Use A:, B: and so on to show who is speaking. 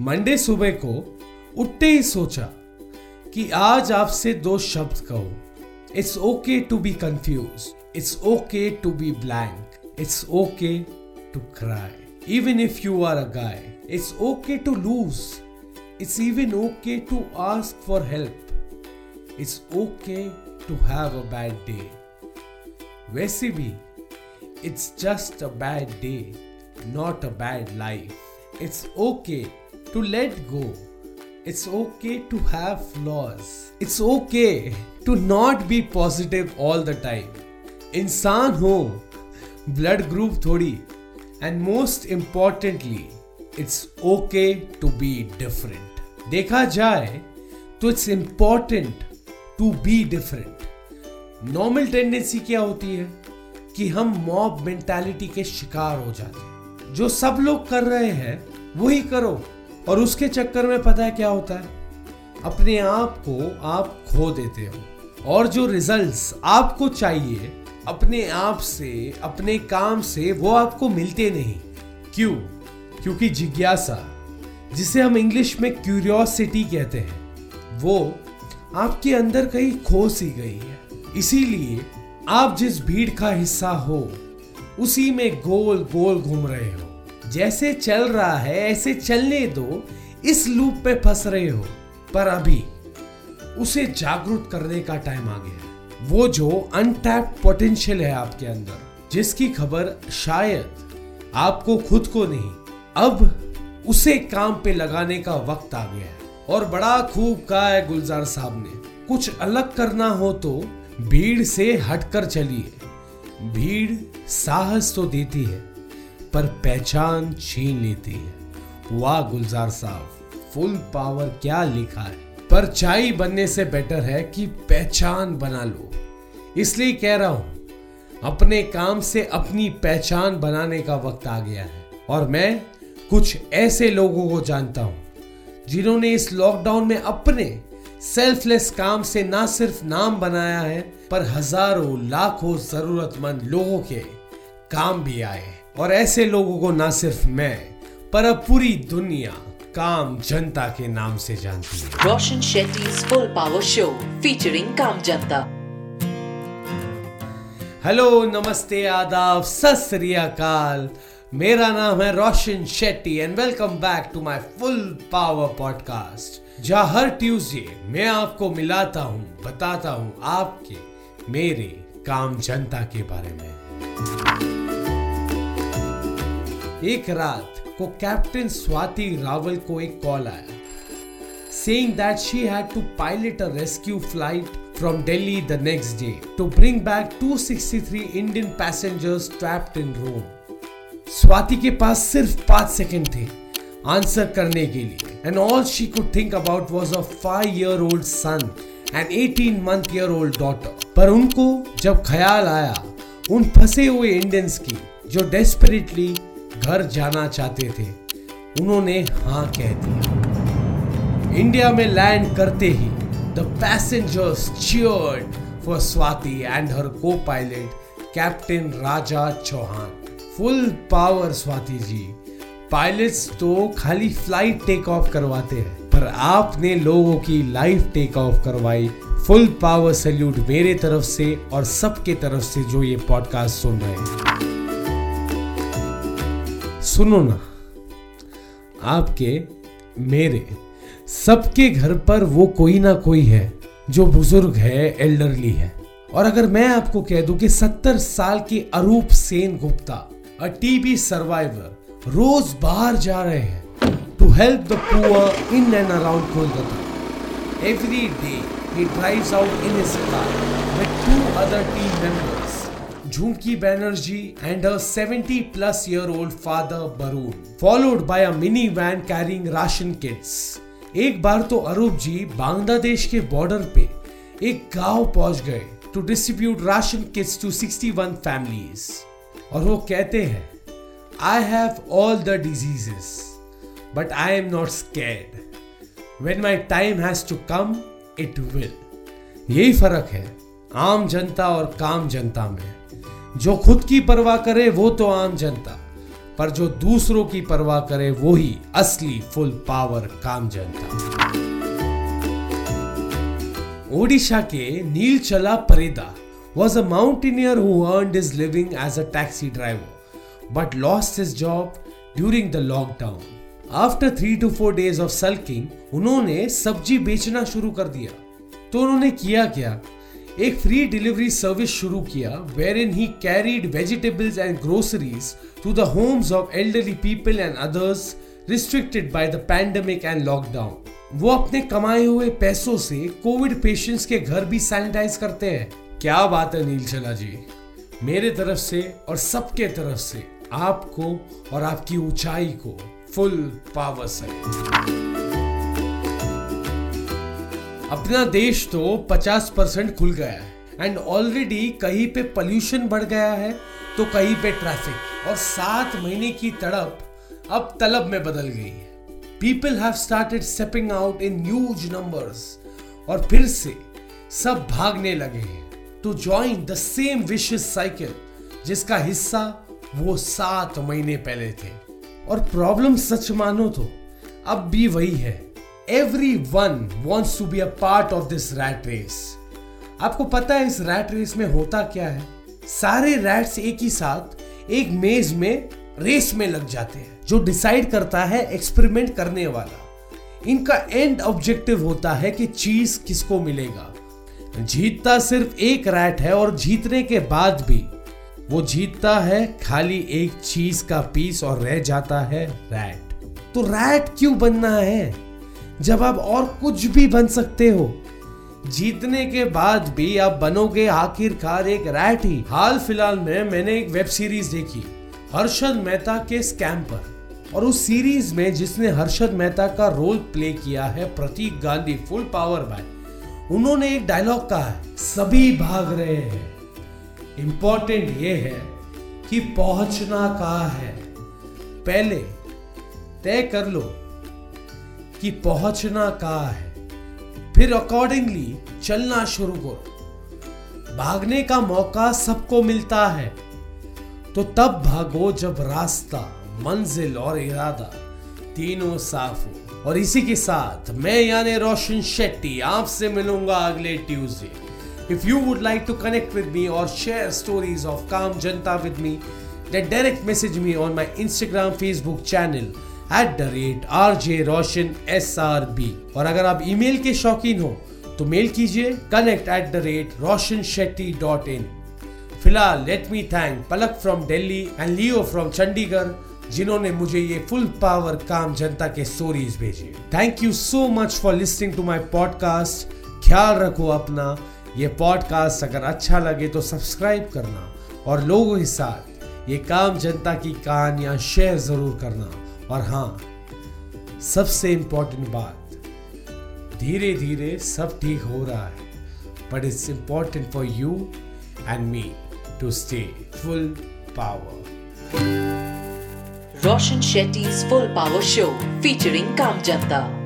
A: Monday सुबह को उठते ही सोचा कि आज आपसे दो शब्द कहो। It's okay to be confuse it's okay to be blank it's okay to cry even if you are a guy it's okay to lose it's even okay to ask for help it's okay to have a bad day वैसे भी it's just a bad day not a bad life it's okay to let go. It's okay to have flaws. It's okay to not be positive all the time. इंसान हो blood group थोड़ी and most importantly it's okay to be different देखा जाए तो it's important to be different normal tendency क्या होती है कि हम मॉब मेंटालिटी के शिकार हो जाते हैं जो सब लोग कर रहे हैं वही करो और उसके चक्कर में पता है क्या होता है? अपने आप को आप खो देते हो। और जो रिजल्ट्स आपको चाहिए, अपने आप से, अपने काम से वो आपको मिलते नहीं। क्यों? क्योंकि जिज्ञासा, जिसे हम इंग्लिश में क्यूरियोसिटी कहते हैं, वो आपके अंदर कहीं खो सी गई है। इसीलिए आप जिस भीड़ का हिस्सा हो, उसी में गोल गोल घूम रहे हो। जैसे चल रहा है, ऐसे चलने दो। इस लूप पे फंस रहे हो, पर अभी उसे जागरूक करने का टाइम आ गया है। वो जो अनटैप्ड पोटेंशियल है आपके अंदर, जिसकी खबर शायद आपको खुद को नहीं, अब उसे काम पे लगाने का वक्त आ गया है। और बड़ा खूब कहा है गुलजार साहब ने, कुछ अलग करना हो तो भीड़ से हटकर चलिए। भीड़ साहस तो देती है पर पहचान छीन लेती है। वाह, गुलजार साहब फुल पावर क्या लिखा है। पर चाय बनने से बेटर है कि पहचान बना लो। इसलिए कह रहा हूँ, अपने काम से अपनी पहचान बनाने का वक्त आ गया है। और मैं कुछ ऐसे लोगों को जानता हूँ, जिन्होंने इस लॉकडाउन में अपने सेल्फलेस काम से ना सिर्फ़ नाम बनाया है, पर हज़ारों लाखों जरूरतमंद लोगों के काम भी आए। और ऐसे लोगों को ना सिर्फ़ मैं पर अब पूरी दुनिया काम जनता के नाम से जानती है।
B: Roshan Shetty full power show featuring Kaam Janta.
A: Hello नमस्ते आदाब सत मेरा नाम है Roshan Shetty and welcome back to my full power podcast जहाँ हर ट्यूसडे मैं आपको मिलाता हूँ बताता हूँ आपके मेरे काम जनता के बारे में। एक रात को कैप्टन स्वाति रावल को एक कॉल आया, saying that she had to pilot a rescue flight from Delhi the next day to bring back 263 Indian passengers trapped in Rome. Swati के पास सिर्फ़ पाँच सेकंड थे आंसर करने के लिए and all she could think about was a five year old son and 18 month year old daughter पर उनको जब ख्याल आया उन फंसे हुए इंडियंस की, जो डेस्परेटली घर जाना चाहते थे। उन्होंने हाँ कह दिया। इंडिया में लैंड करते ही the passengers cheered for Swati and her को pilot captain Raja Chauhan full power Swati ji pilots तो खाली फ़्लाइट टेक ऑफ़ करवाते हैं, पर आपने लोगों की लाइफ टेक ऑफ़ करवाई। फुल पावर सैल्यूट मेरे तरफ़ से और सबके तरफ़ से जो ये पॉडकास्ट सुन रहे हैं। सुनो ना, आपके, मेरे, सबके घर पर वो कोई ना कोई है, जो बुज़ुर्ग है, एल्डरली है। और अगर मैं आपको कह दूँ कि सत्तर साल के Arup Sen Gupta a TB survivor रोज बाहर जा रहे हैं to help the poor in and around Kolkata every day he drives out in his car with two other team members Jhumki Banerjee and her 70 plus year old father Barun, followed by a minivan carrying ration kits. एक बार तो अरूप जी बांग्लादेश के border पे एक गाँव पहुँच गए to distribute ration kits to 61 families और वो कहते हैं I have all the diseases but I am not scared when my time has to come it will यही फ़र्क है आम जनता और काम जनता में। जो खुद की परवाह करे, वो तो आम जनता। पर जो दूसरों की परवाह करे, वो ही असली फुल पावर काम जनता। ओडिशा के Nilachala Pareda was a mountaineer who earned his living as a taxi driver, but lost his job during the lockdown. After three two four days of sulking उन्होंने सब्ज़ी बेचना शुरू कर दिया। तो उन्होंने किया क्या? एक फ्री डिलीवरी सर्विस शुरू किया where in he carried vegetables and groceries to the homes of elderly people and others restricted by the pandemic and lockdown वो अपने कमाए हुए पैसों से कोविड पेशेंट्स के घर भी सैनिटाइज करते हैं। क्या बात है नील चला जी। मेरे तरफ़ से और सबके तरफ़ से आपको और आपकी ऊंचाई को फुल पावर से। अपना देश तो 50 परसेंट खुल गया है। एंड ऑलरेडी कहीं पे पॉल्यूशन बढ़ गया है तो कहीं पे ट्रैफ़िक और सात महीने की तड़प अब तलब में बदल गई है। People have started stepping out in huge numbers और फिर से सब भागने लगे हैं। To join the same vicious cycle जिसका हिस्सा वो सात महीने पहले थे। और प्रॉब्लम सच मानो तो अब भी वही है। One wants to be a part of this rat race आपको पता है इस रैट रेस में होता क्या है? सारे रैट्स एक ही साथ, एक मेज में रेस में लग जाते हैं, जो डिसाइड करता है एक्सपेरिमेंट करने वाला। इनका एंड ऑब्जेक्टिव होता है कि चीज़ किसको मिलेगा। जीतता सिर्फ़ एक रैट है और जीतने के बाद भी वो जीतता है, खाली एक चीज़ का पीस और रह जाता है रैट तो रैट क्यों बनना है? जब आप और कुछ भी बन सकते हो। जीतने के बाद भी आप बनोगे आखिरकार एक रैट ही हाल फ़िलहाल में मैंने एक वेब सीरीज़ देखी, हर्षद मेहता के स्कैम पर। और उस सीरीज़ में जिसने हर्षद मेहता का रोल प्ले किया है, Pratik Gandhi full power bye उन्होंने एक डायलॉग कहा है, सभी भाग रहे हैं। इंपॉर्टेंट ये है कि पहुँचना कहा है? पहले तय कर लो कि पहुँचना कहा है? फिर अकॉर्डिंगली चलना शुरू करो। भागने का मौका सबको मिलता है। तो तब भागो जब रास्ता, मंजिल और इरादा तीनों साफ़ हो। और इसी के साथ मैं यानी रोशन शेट्टी आपसे मिलूँगा अगले Tuesday if you would like to connect with me और share stories of Kaam Janta with me then direct message me on my Instagram, Facebook channel at J Roshan S R B और अगर आप email के शौकीन हो तो mail कीजिए connect at the rate Roshan Shetty dot in फ़िलहाल let me thank Palak from Delhi and Leo from Chandigarh जिन्होंने मुझे ये फुल पावर काम जनता के स्टोरीज भेजे. Thank you so much for listening to my podcast ख्याल रखो अपना. ये पॉडकास्ट अगर अच्छा लगे तो सब्सक्राइब करना और लोगों के साथ ये काम जनता की कहानियाँ शेयर ज़रूर करना. और हाँ सबसे इम्पोर्टेंट बात धीरे धीरे सब ठीक हो रहा है but it's important for you and me to stay full power
B: Roshan Shetty full power show featuring Kaam Janta.